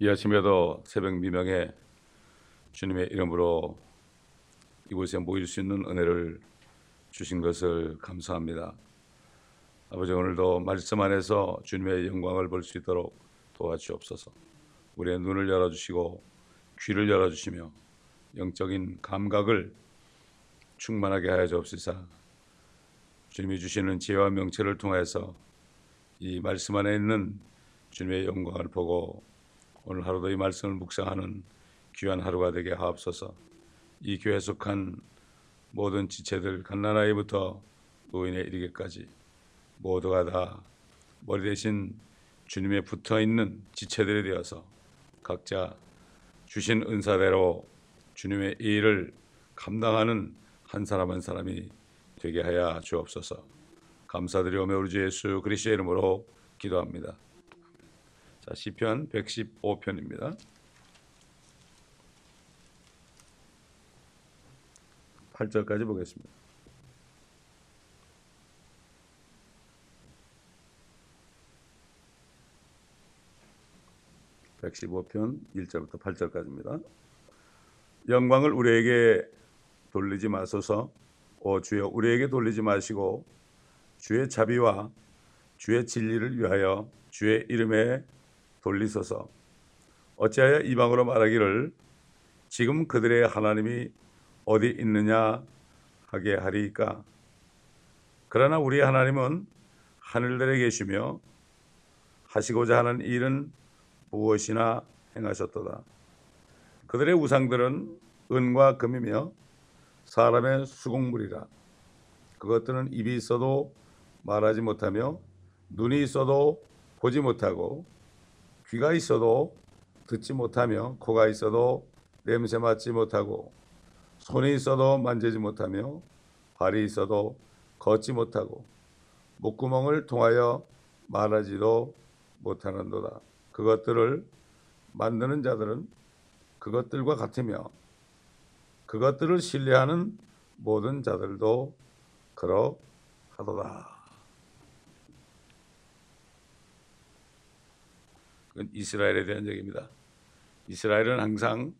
이 아침에도 새벽 미명에 주님의 이름으로 이곳에 모일 수 있는 은혜를 주신 것을 감사합니다. 아버지 오늘도 말씀 안에서 주님의 영광을 볼 수 있도록 도와주옵소서. 우리의 눈을 열어주시고 귀를 열어주시며 영적인 감각을 충만하게 하여 주옵소서. 주님이 주시는 지혜와 명체를 통해서 이 말씀 안에 있는 주님의 영광을 보고 오늘 하루도 이 말씀을 묵상하는 귀한 하루가 되게 하옵소서. 이 교회 속한 모든 지체들 갓난아이부터 노인에 이르기까지 모두가 다 머리 대신 주님에 붙어 있는 지체들이 되어서 각자 주신 은사대로 주님의 일을 감당하는 한 사람 한 사람이 되게 하여 주옵소서. 감사드리오며 우리 주 예수 그리스도의 이름으로 기도합니다. 자, 시편 115편입니다. 8절까지 보겠습니다. (115편) (1절부터 8절까지입니다) 영광을 우리에게 돌리지 마소서 오 주여 우리에게 돌리지 마시고 주의 자비와 주의 진리를 위하여 주의 이름에 돌리소서. 어찌하여 이방으로 말하기를 지금 그들의 하나님이 어디 있느냐 하게 하리까? 그러나 우리 하나님은 하늘들에 계시며 하시고자 하는 일은 무엇이나 행하셨도다. 그들의 우상들은 은과 금이며 사람의 수공물이라. 그것들은 입이 있어도 말하지 못하며 눈이 있어도 보지 못하고 귀가 있어도 듣지 못하며 코가 있어도 냄새 맡지 못하고 손이 있어도 만지지 못하며 발이 있어도 걷지 못하고 목구멍을 통하여 말하지도 못하는도다. 그것들을 만드는 자들은 그것들과 같으며 그것들을 신뢰하는 모든 자들도 그러하도다. 그건 이스라엘에 대한 얘기입니다. 이스라엘은 항상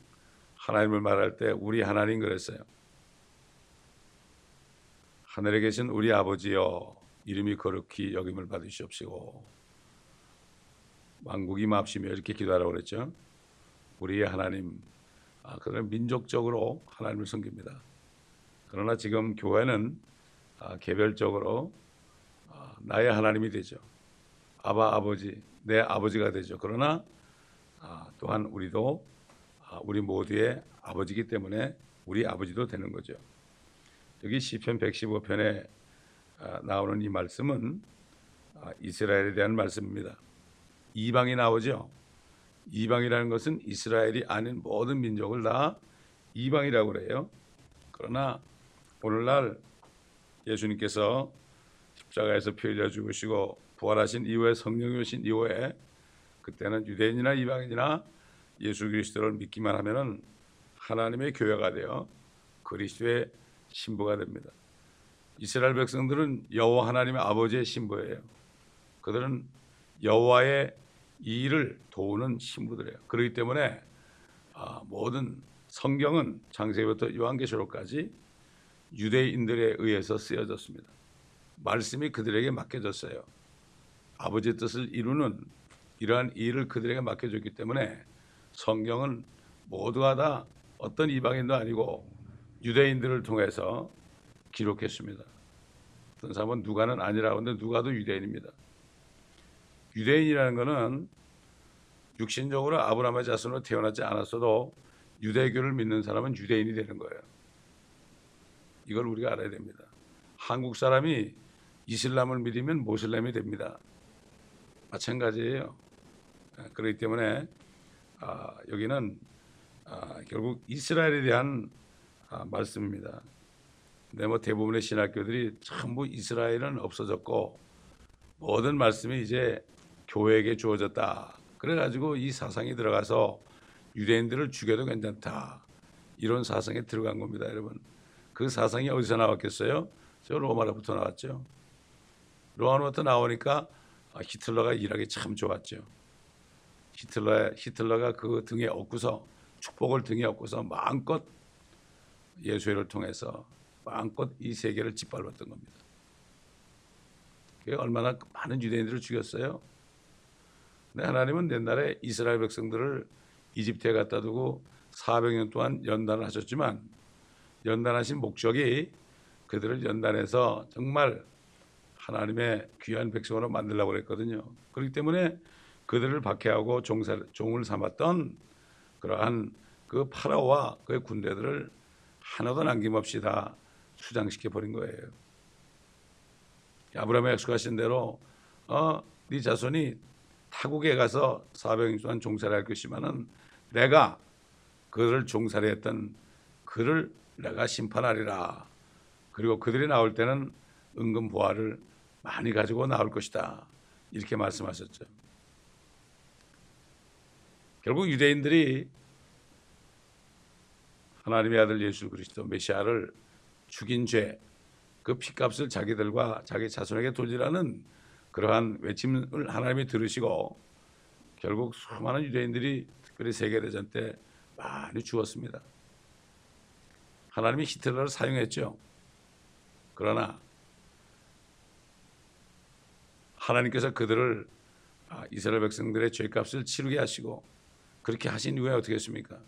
하나님을 말할 때 우리 하나님 그랬어요. 하늘에 계신 우리 아버지여 이름이 거룩히 여김을 받으시옵시고 왕국이 맙시며 이렇게 기도하라고 그랬죠. 우리의 하나님 아, 그런 민족적으로 하나님을 섬깁니다. 그러나 지금 교회는 아, 개별적으로 아, 나의 하나님이 되죠. 아바 아버지 내 아버지가 되죠. 그러나 아, 또한 우리도 아, 우리 모두의 아버지기 때문에 우리 아버지도 되는 거죠. 여기 시편 115편에 아, 나오는 이 말씀은 아, 이스라엘에 대한 말씀입니다. 이방이 나오죠. 이방이라는 것은 이스라엘이 아닌 모든 민족을 다 이방이라고 그래요. 그러나 오늘날 예수님께서 십자가에서 피 흘려 죽으시고 부활하신 이후에 성령이 오신 이후에 그때는 유대인이나 이방인이나 예수 그리스도를 믿기만 하면은 하나님의 교회가 되어 그리스도의 신부가 됩니다. 이스라엘 백성들은 여호와 하나님의 아버지의 신부예요. 그들은 여호와의 이 일을 도우는 신부들이에요. 그렇기 때문에 아, 모든 성경은 창세기부터 요한계시록까지 유대인들에 의해서 쓰여졌습니다. 말씀이 그들에게 맡겨졌어요. 아버지의 뜻을 이루는 이러한 일을 그들에게 맡겨줬기 때문에 성경은 모두가 다 어떤 이방인도 아니고 유대인들을 통해서 기록했습니다. 어떤 사람은 누가는 아니라고 하는데 누가도 유대인입니다. 유대인이라는 것은 육신적으로 아브라함의 자손으로 태어나지 않았어도 유대교를 믿는 사람은 유대인이 되는 거예요. 이걸 우리가 알아야 됩니다. 한국 사람이 이슬람을 믿으면 모슬렘이 됩니다. 마찬가지예요. 아, 그렇기 때문에 아, 여기는 아, 결국 이스라엘에 대한 아, 말씀입니다. 근데 뭐 대부분의 신학교들이 전부 이스라엘은 없어졌고 모든 말씀이 이제 교회에게 주어졌다. 그래가지고 이 사상이 들어가서 유대인들을 죽여도 괜찮다. 이런 사상에 들어간 겁니다, 여러분. 그 사상이 어디서 나왔겠어요? 저 로마로부터 나왔죠. 로마로부터 나오니까 히틀러가 일하기 참 좋았죠. 히틀러 히틀러가 그 등에 업고서 축복을 등에 업고서 마음껏 예수회를 통해서 마음껏 이 세계를 짓밟았던 겁니다. 그게 얼마나 많은 유대인들을 죽였어요. 근데 하나님은 옛날에 이스라엘 백성들을 이집트에 갖다 두고 400년 동안 연단을 하셨지만 연단하신 목적이 그들을 연단해서 정말 하나님의 귀한 백성으로 만들려고 그랬거든요. 그렇기 때문에 그들을 박해하고 종사, 종을 삼았던 그러한 그 파라오와 그의 군대들을 하나도 남김없이 다 수장시켜 버린 거예요. 아브라함의 약속하신 대로 어, 네 자손이 타국에 가서 400년 동안 종살이 할 것이면은 내가 그를 종살이 했던 그를 내가 심판하리라. 그리고 그들이 나올 때는 은근 보화를 많이 가지고 나올 것이다. 이렇게 말씀하셨죠. 결국 유대인들이 하나님의 아들 예수 그리스도 메시아를 죽인 죄, 그 피값을 자기들과 자기 자손에게 돌리라는 그러한 외침을 하나님이 들으시고 결국 수많은 유대인들이 특별히 세계대전 때 많이 죽었습니다. 하나님이 히틀러를 사용했죠. 그러나 하나님께서 그들을 아, 이스라엘 백성들의 죄값을 치르게 하시고 그렇게 하신 이후에 어떻게 했습니까?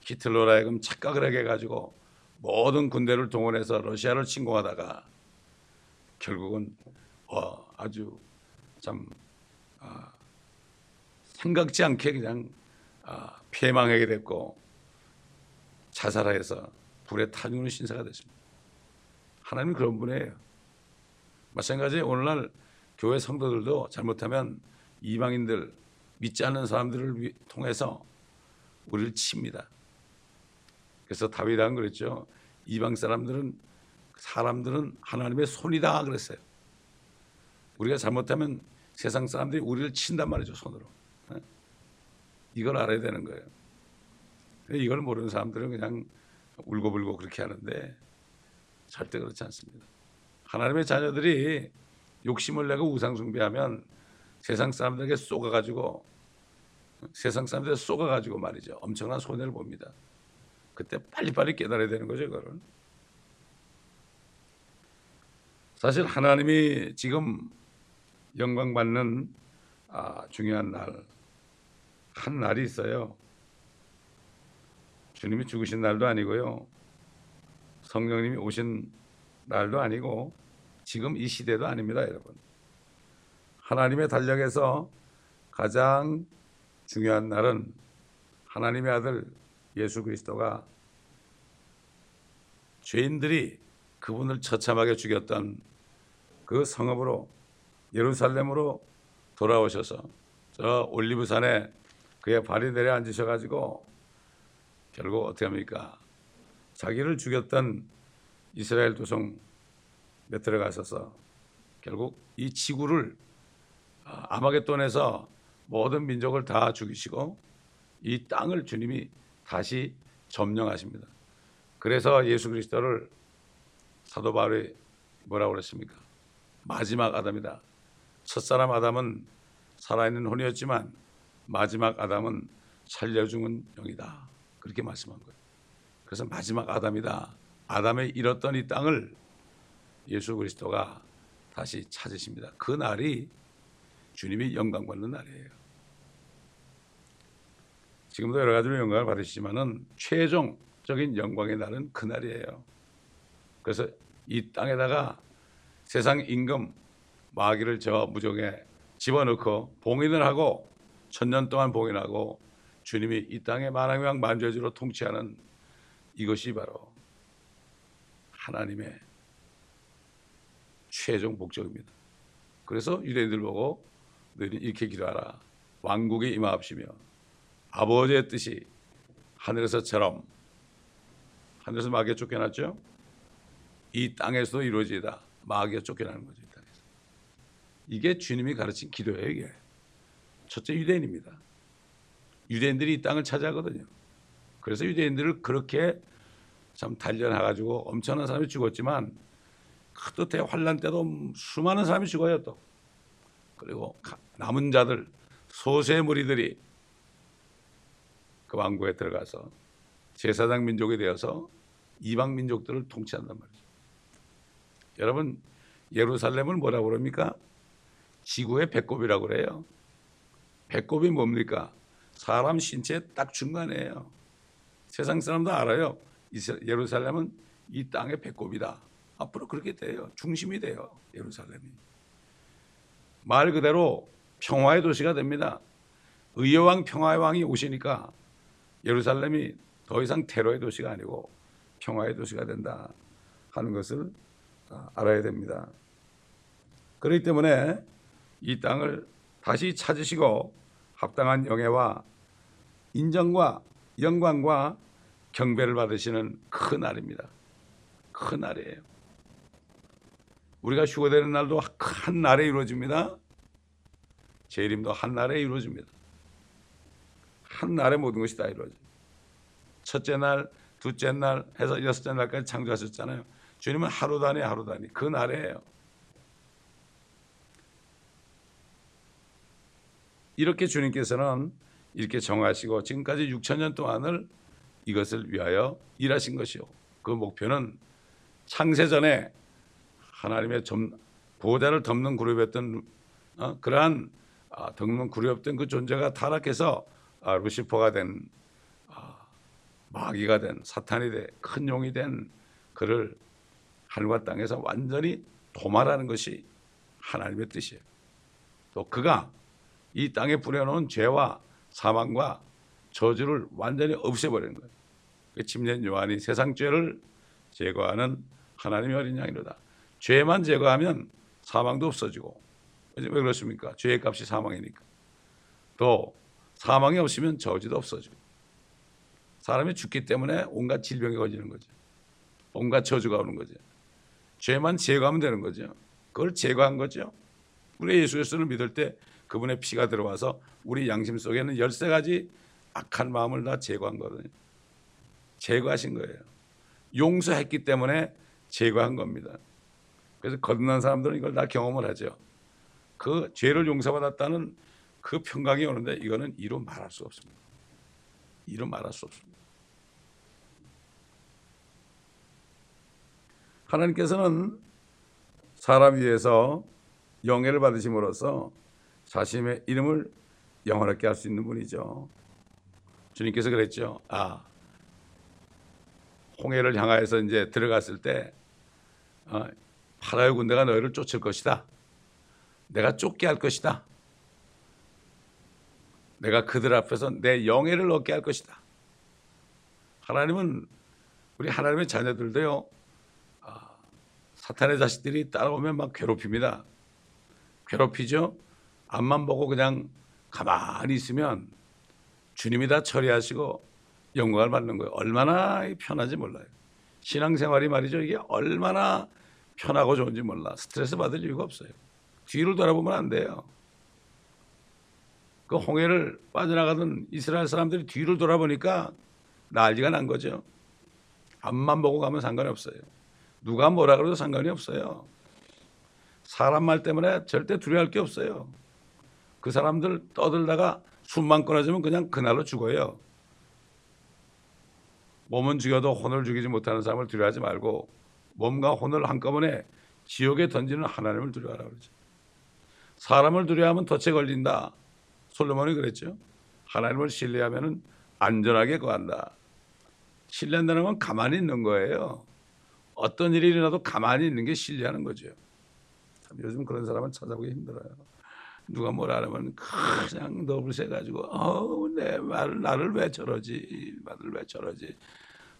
히틀러라 하여금 착각을 하게 해가지고 모든 군대를 동원해서 러시아를 침공하다가 결국은 어, 아주 참 아, 생각지 않게 그냥 아, 피해망하게 됐고 자살해서 불에 타죽는 신사가 됐습니다. 하나님 그런 분이에요. 마찬가지 오늘날 교회 성도들도 잘못하면 이방인들 믿지 않는 사람들을 통해서 우리를 칩니다. 그래서 다윗 왕 그랬죠. 이방 사람들은 사람들은 하나님의 손이다 그랬어요. 우리가 잘못하면 세상 사람들이 우리를 친단 말이죠 손으로. 네? 이걸 알아야 되는 거예요. 이걸 모르는 사람들은 그냥 울고불고 그렇게 하는데 절대 그렇지 않습니다. 하나님의 자녀들이 욕심을 내고 우상 숭배하면 세상 사람들에게 쏘가가지고 세상 사람들에 쏘가가지고 말이죠. 엄청난 손해를 봅니다. 그때 빨리빨리 깨달아야 되는 거죠, 그거를. 사실 하나님이 지금 영광 받는 아, 중요한 날, 한 날이 있어요. 주님이 죽으신 날도 아니고요. 성령님이 오신 날도 아니고 지금 이 시대도 아닙니다, 여러분. 하나님의 달력에서 가장 중요한 날은 하나님의 아들 예수 그리스도가 죄인들이 그분을 처참하게 죽였던 그 성읍으로 예루살렘으로 돌아오셔서 저 올리브산에 그의 발이 내려 앉으셔 가지고 결국 어떻게 합니까? 자기를 죽였던 이스라엘 도성 몇 들어가셔서 결국 이 지구를 아, 아마겟돈에서 모든 민족을 다 죽이시고 이 땅을 주님이 다시 점령하십니다. 그래서 예수 그리스도를 사도 바울이 뭐라고 그랬습니까? 마지막 아담이다. 첫사람 아담은 살아있는 혼이었지만 마지막 아담은 살려 죽은 영이다. 그렇게 말씀한 거예요. 그래서 마지막 아담이다. 아담의 잃었던 이 땅을 예수 그리스도가 다시 찾으십니다. 그 날이 주님이 영광 받는 날이에요. 지금도 여러 가지로 영광을 받으시지만은 최종적인 영광의 날은 그 날이에요. 그래서 이 땅에다가 세상 임금 마귀를 저 무적에 집어넣고 봉인을 하고 천년 동안 봉인하고 주님이 이 땅의 만왕왕 만주주로 통치하는 이것이 바로 하나님의 최종 목적입니다. 그래서 유대인들 보고 너희는 이렇게 기도하라. 왕국에 임하옵시며 아버지의 뜻이 하늘에서처럼 하늘에서 마귀가 쫓겨났죠. 이 땅에서도 이루어지다. 마귀가 쫓겨나는 거죠. 이 땅에서. 이게 주님이 가르친 기도예요. 이게 첫째 유대인입니다. 유대인들이 이 땅을 차지하거든요. 그래서 유대인들을 그렇게 참 단련해가지고 엄청난 사람이 죽었지만 그 대환란 때도 수많은 사람이 죽어요 또. 그리고 남은 자들 소수의 무리들이 그 왕국에 들어가서 제사장 민족이 되어서 이방 민족들을 통치한단 말이죠. 여러분 예루살렘을 뭐라고 그럽니까? 지구의 배꼽이라고 그래요. 배꼽이 뭡니까? 사람 신체 딱 중간이에요. 세상 사람도 알아요. 예루살렘은 이 땅의 배꼽이다. 앞으로 그렇게 돼요. 중심이 돼요. 예루살렘이. 말 그대로 평화의 도시가 됩니다. 의여왕 평화의 왕이 오시니까 예루살렘이 더 이상 테러의 도시가 아니고 평화의 도시가 된다 하는 것을 알아야 됩니다. 그렇기 때문에 이 땅을 다시 찾으시고 합당한 영예와 인정과 영광과 경배를 받으시는 큰 날입니다. 큰 날이에요. 우리가 휴거되는 날도 한 날에 이루어집니다. 재림도 한 날에 이루어집니다. 한 날에 모든 것이 다 이루어져요. 첫째 날, 둘째 날 해서 여섯째 날까지 창조하셨잖아요. 주님은 하루 단위 하루 단위 그 날이에요. 이렇게 주님께서는 이렇게 정하시고 지금까지 6천 년 동안을 이것을 위하여 일하신 것이요. 그 목표는 창세 전에 하나님의 점, 보호자를 덮는 그룹이었던 어, 그러한 아, 덮는 그룹이었던 그 존재가 타락해서 아, 루시퍼가 된 아, 마귀가 된 사탄이 된 큰 용이 된 그를 하늘과 땅에서 완전히 도말하는 것이 하나님의 뜻이에요. 또 그가 이 땅에 뿌려놓은 죄와 사망과 저주를 완전히 없애버리는 거예요. 그 침례 요한이 세상 죄를 제거하는 하나님의 어린 양이로다. 죄만 제거하면 사망도 없어지고 왜 그렇습니까? 죄의 값이 사망이니까. 또 사망이 없으면 저주도 없어지고 사람이 죽기 때문에 온갖 질병이 걸리는 거죠. 온갖 저주가 오는 거죠. 죄만 제거하면 되는 거죠. 그걸 제거한 거죠. 우리 예수 그리스도를 믿을 때 그분의 피가 들어와서 우리 양심 속에는 열세 가지 악한 마음을 다 제거한 거거든요. 제거하신 거예요. 용서했기 때문에 제거한 겁니다. 그래서 거듭난 사람들은 이걸 다 경험을 하죠. 그 죄를 용서받았다는 그 평강이 오는데 이거는 이루 말할 수 없습니다. 이루 말할 수 없습니다. 하나님께서는 사람 위해서 영예를 받으심으로써 자신의 이름을 영원하게 할 수 있는 분이죠. 주님께서 그랬죠. 아, 홍해를 향하여서 이제 들어갔을 때 어, 파라의 군대가 너희를 쫓을 것이다. 내가 쫓게 할 것이다. 내가 그들 앞에서 내 영예를 얻게 할 것이다. 하나님은 우리 하나님의 자녀들도요. 아, 사탄의 자식들이 따라오면 막 괴롭힙니다. 괴롭히죠. 앞만 보고 그냥 가만히 있으면 주님이 다 처리하시고 영광을 받는 거예요. 얼마나 편하지 몰라요. 신앙생활이 말이죠. 이게 얼마나 편하고 좋은지 몰라. 스트레스 받을 이유가 없어요. 뒤를 돌아보면 안 돼요. 그 홍해를 빠져나가던 이스라엘 사람들이 뒤를 돌아보니까 난리가 난 거죠. 앞만 보고 가면 상관이 없어요. 누가 뭐라 그래도 상관이 없어요. 사람 말 때문에 절대 두려워할 게 없어요. 그 사람들 떠들다가 숨만 끊어지면 그냥 그날로 죽어요. 몸은 죽여도 혼을 죽이지 못하는 사람을 두려워하지 말고 몸과 혼을 한꺼번에 지옥에 던지는 하나님을 두려워하라 그러죠. 사람을 두려워하면 덫에 걸린다. 솔로몬이 그랬죠. 하나님을 신뢰하면 안전하게 거한다. 신뢰한다는 건 가만히 있는 거예요. 어떤 일이 일어나도 가만히 있는 게 신뢰하는 거죠. 요즘 그런 사람은 찾아보기 힘들어요. 누가 뭐라 하면 그냥 너블 세가지고 어우 내 말, 나를 왜 저러지 나를 왜 저러지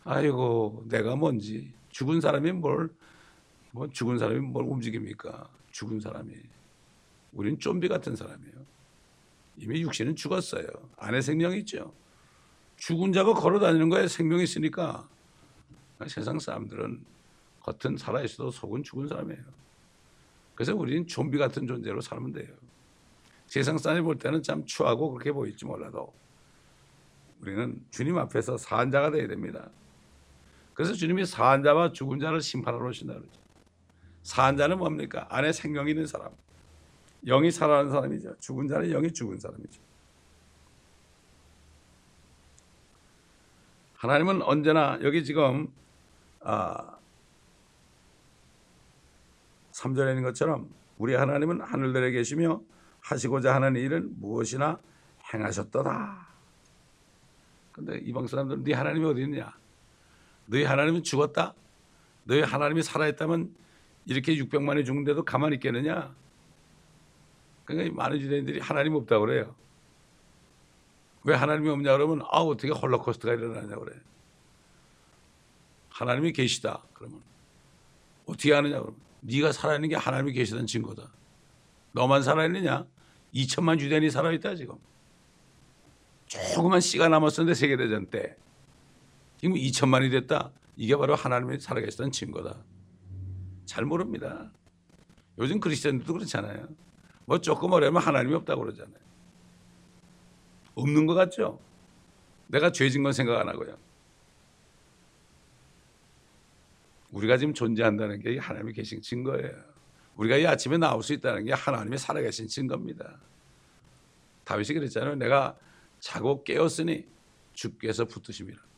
아이고 내가 뭔지 죽은 사람이 뭘 뭐 죽은 사람이 뭘 움직입니까? 죽은 사람이. 우린 좀비 같은 사람이에요. 이미 육신은 죽었어요. 안에 생명이 있죠. 죽은 자가 걸어 다니는 거에 생명이 있으니까 세상 사람들은 겉은 살아있어도 속은 죽은 사람이에요. 그래서 우리는 좀비 같은 존재로 살면 돼요. 세상 사람이 볼 때는 참 추하고 그렇게 보일지 몰라도 우리는 주님 앞에서 사한 자가 되어야 됩니다. 그래서 주님이 사한 자와 죽은 자를 심판하러 오신다 그러죠. 사한 자는 뭡니까? 안에 생명이 있는 사람. 영이 살아가는 사람이죠. 죽은 자는 영이 죽은 사람이죠. 하나님은 언제나 여기 지금 아 3절에 있는 것처럼 우리 하나님은 하늘들에 계시며 하시고자 하는 일은 무엇이나 행하셨도다. 근데 이방 사람들은 네 하나님이 어디 있냐? 너희 하나님은 죽었다? 너희 하나님이 살아있다면 이렇게 600만이 죽는데도 가만히 있겠느냐? 그러니까 많은 유대인들이 하나님 없다고 그래요. 왜 하나님이 없냐 그러면 아 어떻게 홀로코스트가 일어나냐 그래. 하나님이 계시다 그러면 어떻게 하느냐 그러면 네가 살아있는 게 하나님이 계시다는 증거다. 너만 살아있느냐? 2천만 유대인이 살아있다 지금. 조그만 씨가 남았었는데 세계대전 때 지금 2천만이 됐다. 이게 바로 하나님이 살아계시다는 증거다. 잘 모릅니다. 요즘 그리스도인들도 그렇잖아요. 뭐 조금 어려면 하나님이 없다고 그러잖아요. 없는 것 같죠? 내가 죄진 건 생각 안 하고요. 우리가 지금 존재한다는 게 하나님이 계신 증거예요. 우리가 이 아침에 나올 수 있다는 게 하나님이 살아계신 증거입니다. 다윗이 그랬잖아요. 내가 자고 깨었으니 주께서 붙드심이라.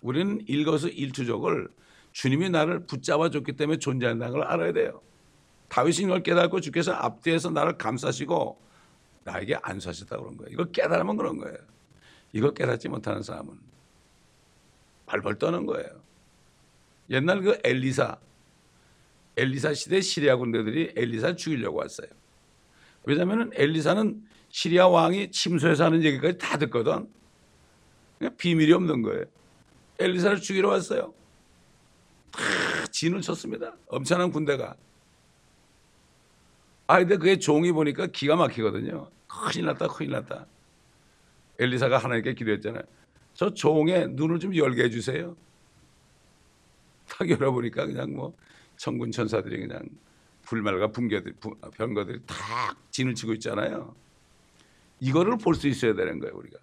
우리는 일거수 일투족을 주님이 나를 붙잡아 줬기 때문에 존재한다는 걸 알아야 돼요. 다윗이 이걸 깨닫고 주께서 앞뒤에서 나를 감싸시고 나에게 안수하셨다고 그런 거예요. 이걸 깨달으면 그런 거예요. 이걸 깨닫지 못하는 사람은 발벌 떠는 거예요. 옛날 그 엘리사 엘리사 시대 시리아 군대들이 엘리사 죽이려고 왔어요. 왜냐하면 엘리사는 시리아 왕이 침소해서 하는 얘기까지 다 듣거든. 비밀이 없는 거예요. 엘리사를 죽이러 왔어요. 다 진을 쳤습니다. 엄청난 군대가. 아 근데 그게 종이 보니까 기가 막히거든요. 큰일 났다 큰일 났다. 엘리사가 하나님께 기도했잖아요. 저 종의 눈을 좀 열게 해주세요. 딱 열어보니까 그냥 뭐 천군 천사들이 그냥 불말과 붕괴들, 병거들이 다 진을 치고 있잖아요. 이거를 볼 수 있어야 되는 거예요, 우리가.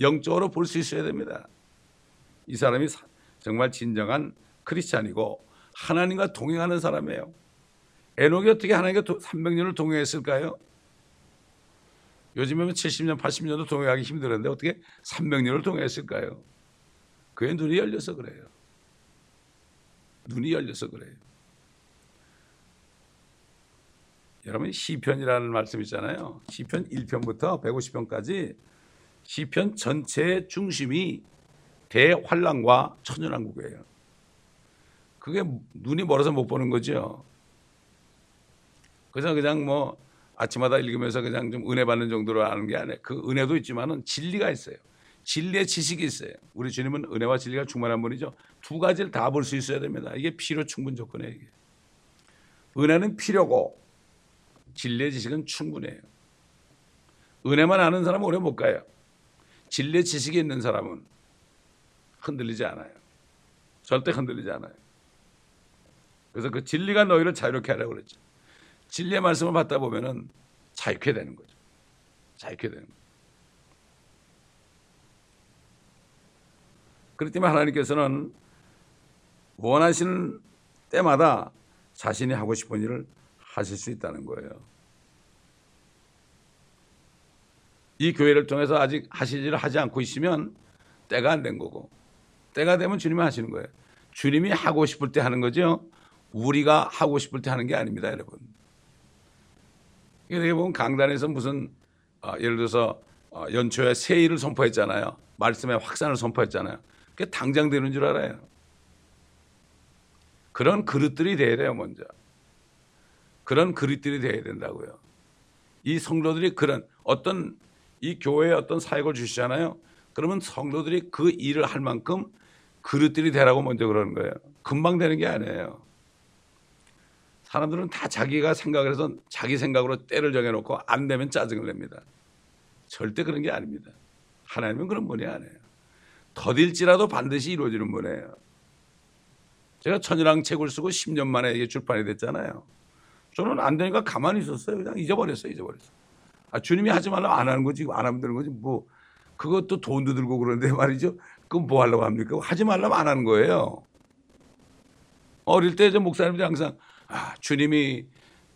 영적으로 볼 수 있어야 됩니다. 이 사람이 정말 진정한 크리스찬이고 하나님과 동행하는 사람이에요. 에녹이 어떻게 하나님과 300년을 동행했을까요? 요즘에는 70년, 80년도 동행하기 힘들었는데 어떻게 300년을 동행했을까요? 그의 눈이 열려서 그래요. 눈이 열려서 그래요. 여러분 시편이라는 말씀 있잖아요. 시편 1편부터 150편까지 시편 전체의 중심이 대환란과 천연왕국이에요. 그게 눈이 멀어서 못 보는 거죠. 그래서 그냥 뭐 아침마다 읽으면서 그냥 좀 은혜 받는 정도로 아는 게 아니에요. 그 은혜도 있지만은 진리가 있어요. 진리의 지식이 있어요. 우리 주님은 은혜와 진리가 충만한 분이죠. 두 가지를 다 볼 수 있어야 됩니다. 이게 필요 충분 조건이에요. 이게. 은혜는 필요고 진리의 지식은 충분해요. 은혜만 아는 사람은 오래 못 가요. 진리의 지식이 있는 사람은 흔들리지 않아요. 절대 흔들리지 않아요. 그래서 그 진리가 너희를 자유롭게 하라고 그랬죠. 진리의 말씀을 받다 보면은 자유케 되는 거죠. 자유케 되는 거죠. 그렇기 때문에 하나님께서는 원하시는 때마다 자신이 하고 싶은 일을 하실 수 있다는 거예요. 이 교회를 통해서 아직 하실 일을 하지 않고 있으면 때가 안 된 거고 때가 되면 주님이 하시는 거예요. 주님이 하고 싶을 때 하는 거죠. 우리가 하고 싶을 때 하는 게 아닙니다, 여러분. 이게 보면 강단에서 무슨 어, 예를 들어서 어, 연초에 세일을 선포했잖아요. 말씀의 확산을 선포했잖아요. 그게 당장 되는 줄 알아요. 그런 그릇들이 돼야 돼요, 먼저. 그런 그릇들이 돼야 된다고요. 이 성도들이 그런 어떤 이 교회에 어떤 사역을 주시잖아요. 그러면 성도들이 그 일을 할 만큼 그릇들이 되라고 먼저 그러는 거예요. 금방 되는 게 아니에요. 사람들은 다 자기가 생각을 해서 자기 생각으로 때를 정해놓고 안 되면 짜증을 냅니다. 절대 그런 게 아닙니다. 하나님은 그런 분이 아니에요. 더딜지라도 반드시 이루어지는 분이에요. 제가 천이랑 책을 쓰고 10년 만에 이게 출판이 됐잖아요. 저는 안 되니까 가만히 있었어요. 그냥 잊어버렸어요. 잊어버렸어요. 아, 주님이 하지 말라고 안 하는 거지. 안 하면 되는 거지. 뭐 그것도 돈도 들고 그러는데 말이죠. 그럼 뭐 하려고 합니까? 하지 말라면 안 하는 거예요. 어릴 때 저 목사님들이 항상 아, 주님이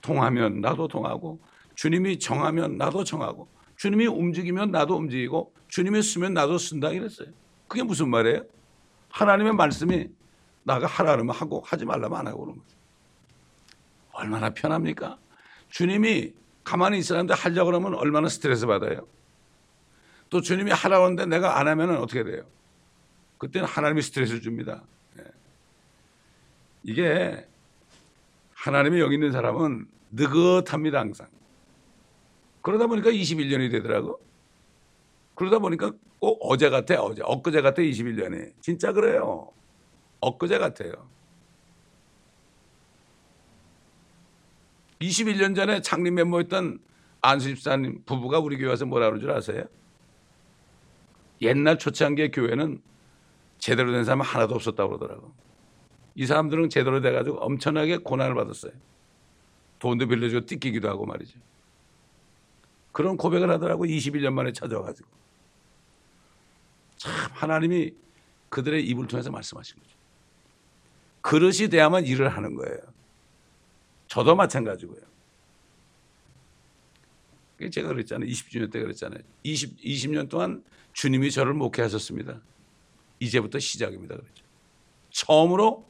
통하면 나도 통하고 주님이 정하면 나도 정하고 주님이 움직이면 나도 움직이고 주님이 쓰면 나도 쓴다 이랬어요. 그게 무슨 말이에요? 하나님의 말씀이 나가 하라면 하고 하지 말라면 안 하고 그런 거죠. 얼마나 편합니까? 주님이 가만히 있으라는데 하려고 그러면 얼마나 스트레스 받아요. 또 주님이 하라고 하는데 내가 안 하면 어떻게 돼요? 그때는 하나님이 스트레스를 줍니다. 예. 이게 하나님이 여기 있는 사람은 느긋합니다 항상. 그러다 보니까 21년이 되더라고. 그러다 보니까 꼭 어제 같아 어제 엊그제 같아 21년이 진짜 그래요. 엊그제 같아요. 21년 전에 창립 멤버였던 안수 집사님 부부가 우리 교회 와서 뭐라 그러는 줄 아세요? 옛날 초창기의 교회는 제대로 된 사람 하나도 없었다고 그러더라고. 이 사람들은 제대로 돼가지고 엄청나게 고난을 받았어요. 돈도 빌려주고 띠끼기도 하고 말이죠. 그런 고백을 하더라고 21년 만에 찾아와가지고. 참 하나님이 그들의 입을 통해서 말씀하신 거죠. 그릇이 돼야만 일을 하는 거예요. 저도 마찬가지고요. 제가 그랬잖아요. 20주년 때 그랬잖아요. 20, 20년 동안 주님이 저를 목회하셨습니다. 이제부터 시작입니다. 그랬죠. 처음으로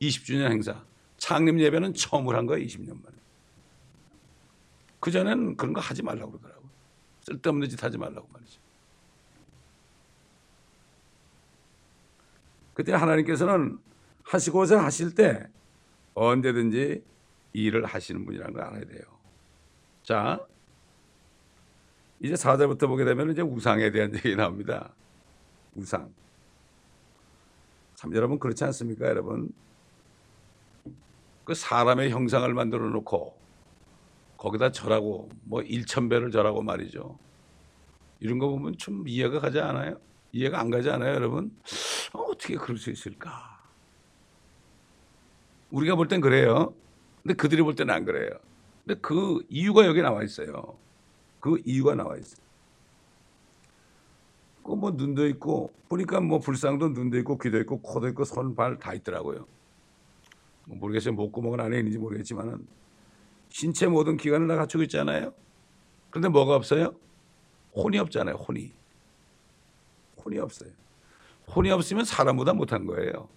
20주년 행사. 창립 예배는 처음으로 한 거예요. 20년 만에. 그전에는 그런 거 하지 말라고 그러더라고요. 쓸데없는 짓 하지 말라고 말이죠. 그때 하나님께서는 하시고자 하실 때 언제든지 일을 하시는 분이라는 걸 알아야 돼요. 자, 이제 4절부터 보게 되면 이제 우상에 대한 얘기 나옵니다. 우상. 참 여러분 그렇지 않습니까, 여러분? 그 사람의 형상을 만들어 놓고 거기다 절하고 뭐 일천배를 절하고 말이죠. 이런 거 보면 좀 이해가 가지 않아요? 이해가 안 가지 않아요, 여러분? 어, 어떻게 그럴 수 있을까? 우리가 볼 땐 그래요. 근데 그들이 볼 때는 안 그래요. 근데 그 이유가 여기 나와 있어요. 그 이유가 나와 있어요. 그뭐 눈도 있고 보니까 뭐 불상도 눈도 있고 귀도 있고 코도 있고 손 발 다 있더라고요. 뭐 모르겠어요. 목구멍은 안에 있는지 모르겠지만은 신체 모든 기관을 다 갖추고 있잖아요. 그런데 뭐가 없어요? 혼이 없잖아요. 혼이. 혼이 없어요. 혼이 없으면 사람보다 못한 거예요.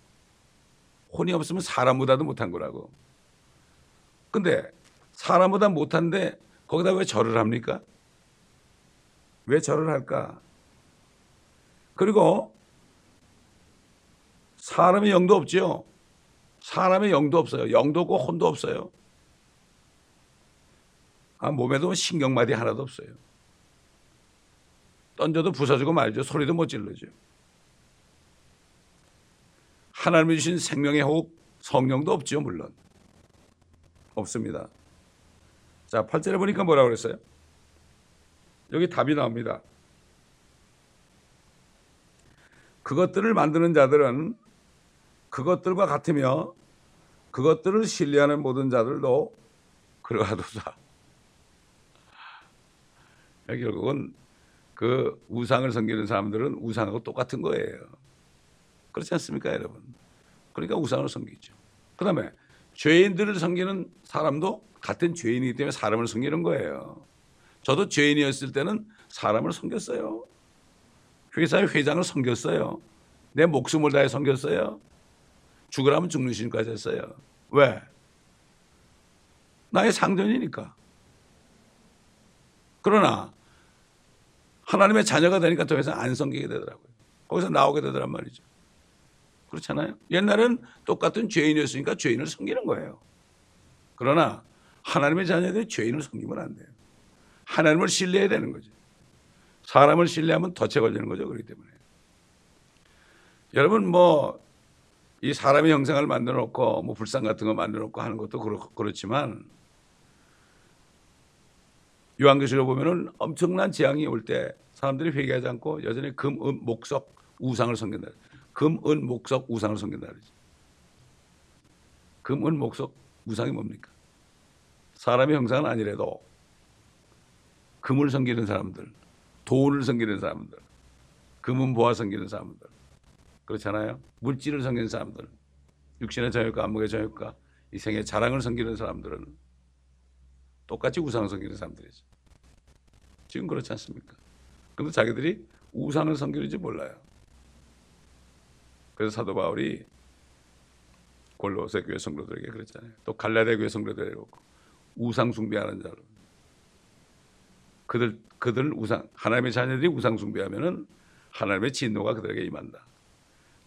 혼이 없으면 사람보다도 못한 거라고. 근데 사람보다 못한데 거기다 왜 절을 합니까? 왜 절을 할까? 그리고 사람의 영도 없죠. 사람의 영도 없어요. 영도 없고 혼도 없어요. 아, 몸에도 신경마디 하나도 없어요. 던져도 부서지고 말죠. 소리도 못 질르죠. 하나님이 주신 생명의 호흡, 성령도 없죠, 물론. 없습니다. 자, 8절에 보니까 뭐라고 그랬어요? 여기 답이 나옵니다. 그것들을 만드는 자들은 그것들과 같으며 그것들을 신뢰하는 모든 자들도 그러하도다. 결국은 그 우상을 섬기는 사람들은 우상하고 똑같은 거예요. 그렇지 않습니까, 여러분? 그러니까 우상을 섬기죠. 그 다음에 죄인들을 섬기는 사람도 같은 죄인이기 때문에 사람을 섬기는 거예요. 저도 죄인이었을 때는 사람을 섬겼어요. 회사의 회장을 섬겼어요. 내 목숨을 다해 섬겼어요. 죽으라면 죽는 신까지 했어요. 왜? 나의 상전이니까. 그러나 하나님의 자녀가 되니까 더 이상 안 섬기게 되더라고요. 거기서 나오게 되더란 말이죠. 그렇잖아요. 옛날엔 똑같은 죄인이었으니까 죄인을 섬기는 거예요. 그러나 하나님의 자녀들이 죄인을 섬기면 안 돼요. 하나님을 신뢰해야 되는 거죠. 사람을 신뢰하면 덫에 걸리는 거죠. 그렇기 때문에. 여러분 뭐 이 사람의 형상을 만들어 놓고 뭐 불상 같은 거 만들어 놓고 하는 것도 그렇, 그렇지만 요한계시록 보면은 엄청난 재앙이 올 때 사람들이 회개하지 않고 여전히 금, 은, 목석, 우상을 섬긴다. 금, 은, 목석, 우상을 섬긴다 그러지. 금, 은, 목석, 우상이 뭡니까? 사람의 형상은 아니래도 금을 섬기는 사람들, 돈을 섬기는 사람들, 금은 보아 섬기는 사람들, 그렇잖아요. 물질을 섬기는 사람들, 육신의 정욕과 안목의 정욕과 이 생의 자랑을 섬기는 사람들은 똑같이 우상을 섬기는 사람들이죠. 지금 그렇지 않습니까? 그런데 자기들이 우상을 섬기는지 몰라요. 그래서 사도 바울이 골로새 교회 성도들에게 그랬잖아요. 또 갈라디아 교회 성도들에게 그렇고 우상 숭배하는 자로 그들 그들 우상 하나님의 자녀들이 우상 숭배하면은 하나님의 진노가 그들에게 임한다.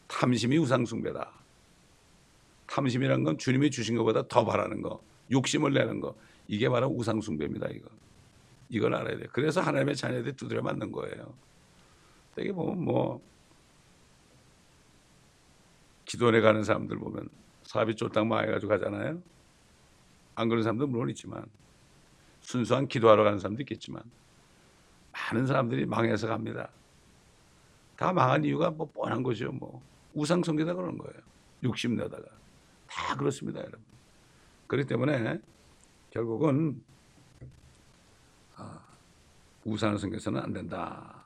탐심이 우상 숭배다. 탐심이란 건 주님이 주신 것보다 더 바라는 거, 욕심을 내는 거. 이게 바로 우상 숭배입니다, 이거. 이걸 알아야 돼. 그래서 하나님의 자녀들이 두드려 맞는 거예요. 되게 보면 뭐 기도원에 가는 사람들 보면 사업이 쫄딱 망해가지고 가잖아요. 안 그런 사람도 물론 있지만 순수한 기도하러 가는 사람도 있겠지만 많은 사람들이 망해서 갑니다. 다 망한 이유가 뭐 뻔한 거죠. 뭐 우상 숭배다 그러는 거예요. 욕심 내다가 다 그렇습니다, 여러분. 그렇기 때문에 결국은 아, 우상을 섬겨서는 안 된다.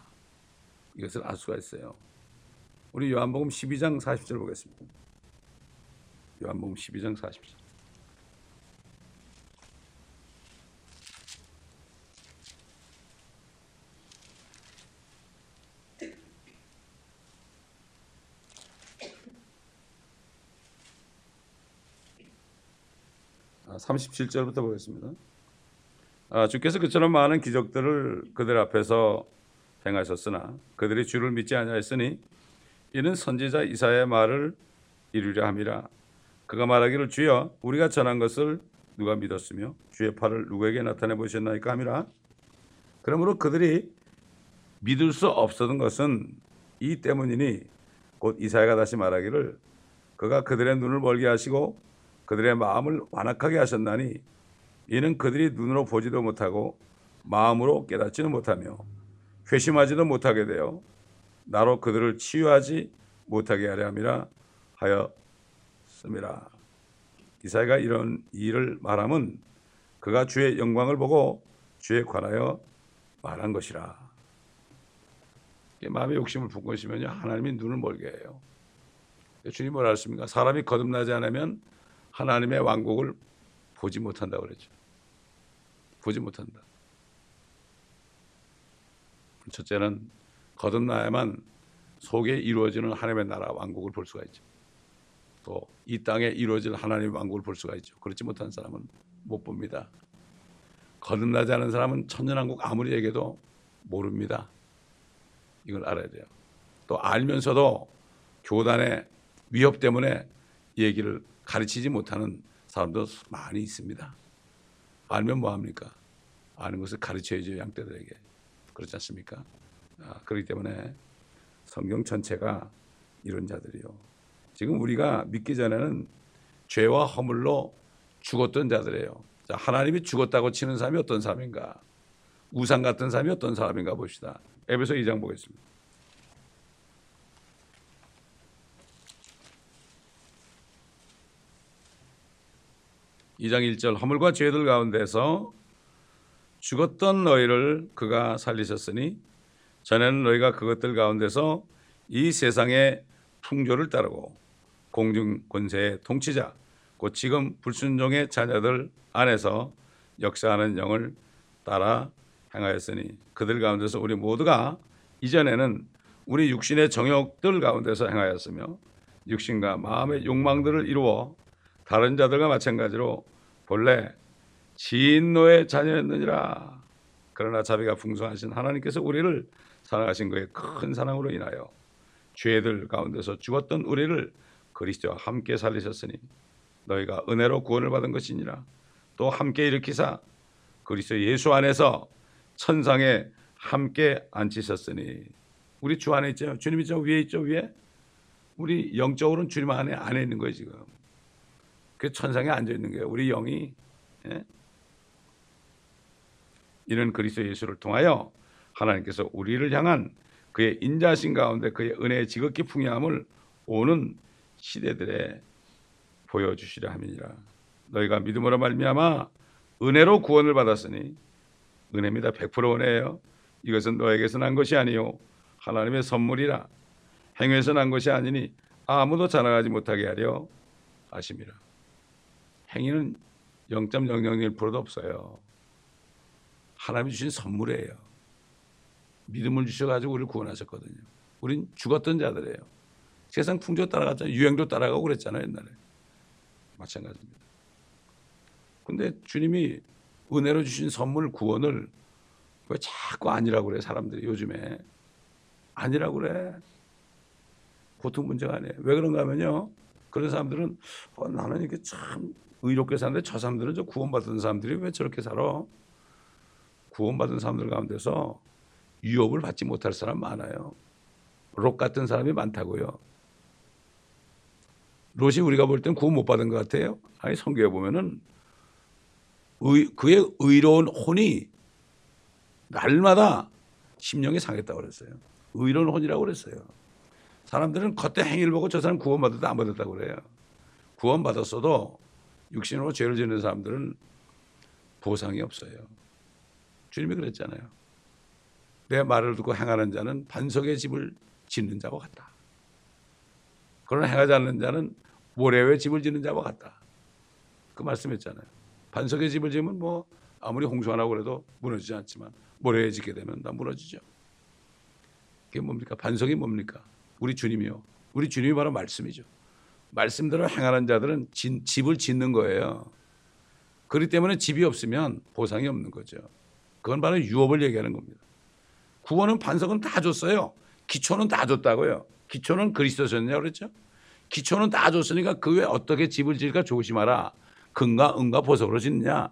이것을 알 수가 있어요. 우리 요한복음 12장 40절 보겠습니다. 요한복음 12장 40절. 37절부터 보겠습니다. 아, 주께서 그처럼 많은 기적들을 그들 앞에서 행하셨으나 그들이 주를 믿지 아니하였으니 이는 선지자 이사야의 말을 이루려 함이라 그가 말하기를 주여 우리가 전한 것을 누가 믿었으며 주의 팔을 누구에게 나타내 보셨나이까 함이라 그러므로 그들이 믿을 수 없었던 것은 이 때문이니 곧 이사야가 다시 말하기를 그가 그들의 눈을 멀게 하시고 그들의 마음을 완악하게 하셨나니 이는 그들이 눈으로 보지도 못하고 마음으로 깨닫지는 못하며 회심하지도 못하게 되어 나로 그들을 치유하지 못하게 하려 함이라 하였습니다. 이사야가 이런 일을 말함은 그가 주의 영광을 보고 주에 관하여 말한 것이라. 마음의 욕심을 푼 것이면요 하나님이 눈을 멀게 해요. 주님 뭐라 했습니까? 사람이 거듭나지 않으면 하나님의 왕국을 보지 못한다 그랬죠. 보지 못한다. 첫째는 거듭나야만 속에 이루어지는 하나님의 나라 왕국을 볼 수가 있죠. 또 이 땅에 이루어질 하나님의 왕국을 볼 수가 있죠. 그렇지 못한 사람은 못 봅니다. 거듭나지 않은 사람은 천년왕국 아무리 얘기해도 모릅니다. 이걸 알아야 돼요. 또 알면서도 교단의 위협 때문에 얘기를 가르치지 못하는 사람도 많이 있습니다. 알면 뭐합니까? 아는 것을 가르쳐야죠 양떼들에게 그렇지 않습니까? 아, 그렇기 때문에 성경 전체가 이런 자들이요. 지금 우리가 믿기 전에는 죄와 허물로 죽었던 자들이에요. 자, 하나님이 죽었다고 치는 사람이 어떤 사람인가? 우상 같은 사람이 어떤 사람인가 봅시다. 에베소 2장 보겠습니다. 2장 1절 허물과 죄들 가운데서 죽었던 너희를 그가 살리셨으니 전에는 너희가 그것들 가운데서 이 세상의 풍조를 따르고 공중 권세의 통치자 곧 지금 불순종의 자녀들 안에서 역사하는 영을 따라 행하였으니 그들 가운데서 우리 모두가 이전에는 우리 육신의 정욕들 가운데서 행하였으며 육신과 마음의 욕망들을 이루어 다른 자들과 마찬가지로 본래 진노의 자녀였느니라. 그러나 자비가 풍성하신 하나님께서 우리를 사랑하신 그의 큰 사랑으로 인하여 죄들 가운데서 죽었던 우리를 그리스도와 함께 살리셨으니 너희가 은혜로 구원을 받은 것이니라. 또 함께 일으키사 그리스도 예수 안에서 천상에 함께 앉히셨으니 우리 주 안에 있죠. 주님이 저 위에 있죠. 위에 우리 영적으로는 주님 안에 안에 있는 거예요 지금. 그 천상에 앉아 있는 거예요. 우리 영이 예? 이런 그리스도 예수를 통하여 하나님께서 우리를 향한 그의 인자신 가운데 그의 은혜의 지극히 풍요함을 오는 시대들에 보여주시려 함이니라. 너희가 믿음으로 말미암아 은혜로 구원을 받았으니 은혜입니다. 100% 은혜예요. 이것은 너에게서 난 것이 아니요 하나님의 선물이라 행위에서 난 것이 아니니 아무도 자랑하지 못하게 하려 하심이라. 행위는 0.001%도 없어요. 하나님이 주신 선물이에요. 믿음을 주셔가지고 우리를 구원하셨거든요. 우린 죽었던 자들이에요. 세상 풍조 따라갔잖아요. 유행도 따라가고 그랬잖아요 옛날에. 마찬가지입니다. 근데 주님이 은혜로 주신 선물 구원을 왜 자꾸 아니라고 그래 사람들이 요즘에 아니라고 그래 고통 문제가 아니에요. 왜 그런가 하면요. 그런 사람들은 어, 나는 이게 참 의롭게 사는데 저 사람들은 저 구원받은 사람들이 왜 저렇게 살아? 구원받은 사람들 가운데서 유업을 받지 못할 사람 많아요. 롯 같은 사람이 많다고요. 롯이 우리가 볼땐 구원 못 받은 것 같아요. 아니 성경에 보면은 의, 그의 의로운 혼이 날마다 심령이 상했다고 그랬어요. 의로운 혼이라고 그랬어요. 사람들은 겉에 행위를 보고 저 사람 구원받았다 안 받았다고 그래요. 구원받았어도 육신으로 죄를 짓는 사람들은 보상이 없어요. 주님이 그랬잖아요. 내 말을 듣고 행하는 자는 반석의 집을 짓는 자와 같다. 그러나 행하지 않는 자는 모래 위에 집을 짓는 자와 같다. 그 말씀했잖아요. 반석의 집을 지으면 뭐 아무리 홍수 하나 그래도 무너지지 않지만 모래에 짓게 되면 다 무너지죠. 그게 뭡니까? 반석이 뭡니까? 우리 주님이요. 우리 주님이 바로 말씀이죠. 말씀대로 행하는 자들은 진, 집을 짓는 거예요. 그렇기 때문에 집이 없으면 보상이 없는 거죠. 그건 바로 유업을 얘기하는 겁니다. 구원은 반석은 다 줬어요. 기초는 다 줬다고요. 기초는 그리스도 줬냐 그랬죠? 기초는 다 줬으니까 그 외에 어떻게 집을 지을까 조심하라. 금과 은과 보석으로 짓느냐?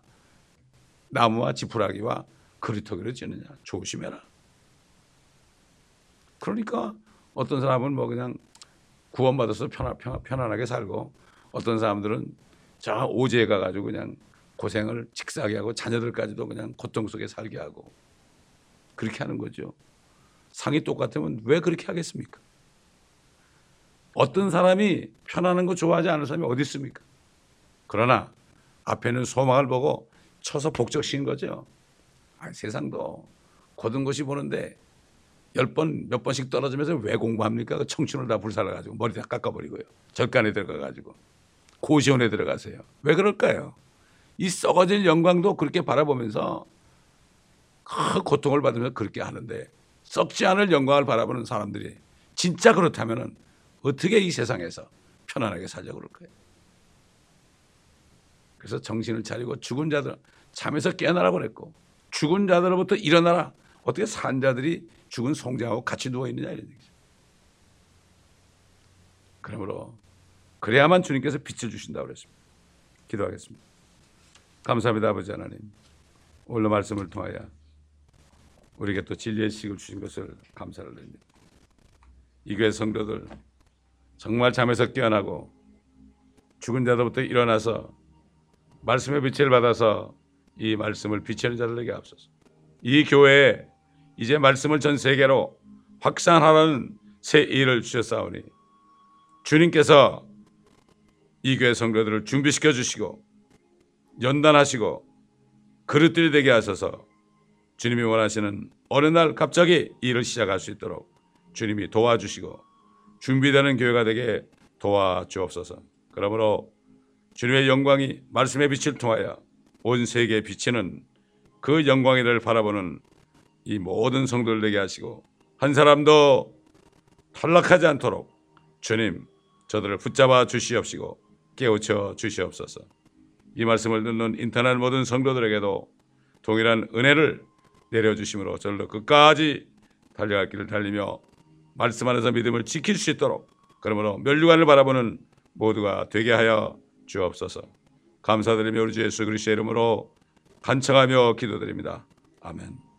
나무와 지푸라기와 그리터기로 짓느냐? 조심해라. 그러니까 어떤 사람은 뭐 그냥 구원받아서 편안, 편안 하게 살고 어떤 사람들은 저 오지에 가가지고 그냥 고생을 직사하게 하고 자녀들까지도 그냥 고통 속에 살게 하고 그렇게 하는 거죠. 상이 똑같으면 왜 그렇게 하겠습니까? 어떤 사람이 편안한 거 좋아하지 않는 사람이 어디 있습니까? 그러나 앞에는 소망을 보고 쳐서 복적시킨 거죠. 아, 세상도 고든 것이 보는데 열 번, 몇 번씩 떨어지면서 왜 공부합니까? 그 청춘을 다 불살라 가지고 머리 다 깎아버리고요. 절간에 들어가 가지고 고시원에 들어가세요. 왜 그럴까요? 이 썩어질 영광도 그렇게 바라보면서 큰 고통을 받으면서 그렇게 하는데 썩지 않을 영광을 바라보는 사람들이 진짜 그렇다면은 어떻게 이 세상에서 편안하게 살려고 그럴까요? 그래서 정신을 차리고 죽은 자들 잠에서 깨어나라고 그랬고 죽은 자들로부터 일어나라. 어떻게 산 자들이 죽은 송장하고 같이 누워 있느냐 이런 얘기죠. 그러므로 그래야만 주님께서 빛을 주신다고 그랬습니다. 기도하겠습니다. 감사합니다 아버지 하나님. 오늘 말씀을 통하여 우리에게 또 진리의 식을 주신 것을 감사를 드립니다. 이 교회 성도들 정말 잠에서 깨어나고 죽은 자들부터 일어나서 말씀의 빛을 받아서 이 말씀을 비치는 자들에게 앞서서 이 교회에 이제 말씀을 전 세계로 확산하라는 새 일을 주셨사오니 주님께서 이 교회 성도들을 준비시켜 주시고 연단하시고 그릇들이 되게 하셔서 주님이 원하시는 어느 날 갑자기 일을 시작할 수 있도록 주님이 도와주시고 준비되는 교회가 되게 도와주옵소서. 그러므로 주님의 영광이 말씀의 빛을 통하여 온 세계에 비치는 그 영광이를 바라보는 이 모든 성도들 되게 하시고 한 사람도 탈락하지 않도록 주님 저들을 붙잡아 주시옵시고 깨우쳐 주시옵소서. 이 말씀을 듣는 인터넷 모든 성도들에게도 동일한 은혜를 내려주심으로 저들도 끝까지 달려갈 길을 달리며 말씀 안에서 믿음을 지킬 수 있도록 그러므로 멸류관을 바라보는 모두가 되게 하여 주옵소서. 감사드리며 우리 주 예수 그리스도의 이름으로 간청하며 기도드립니다. 아멘.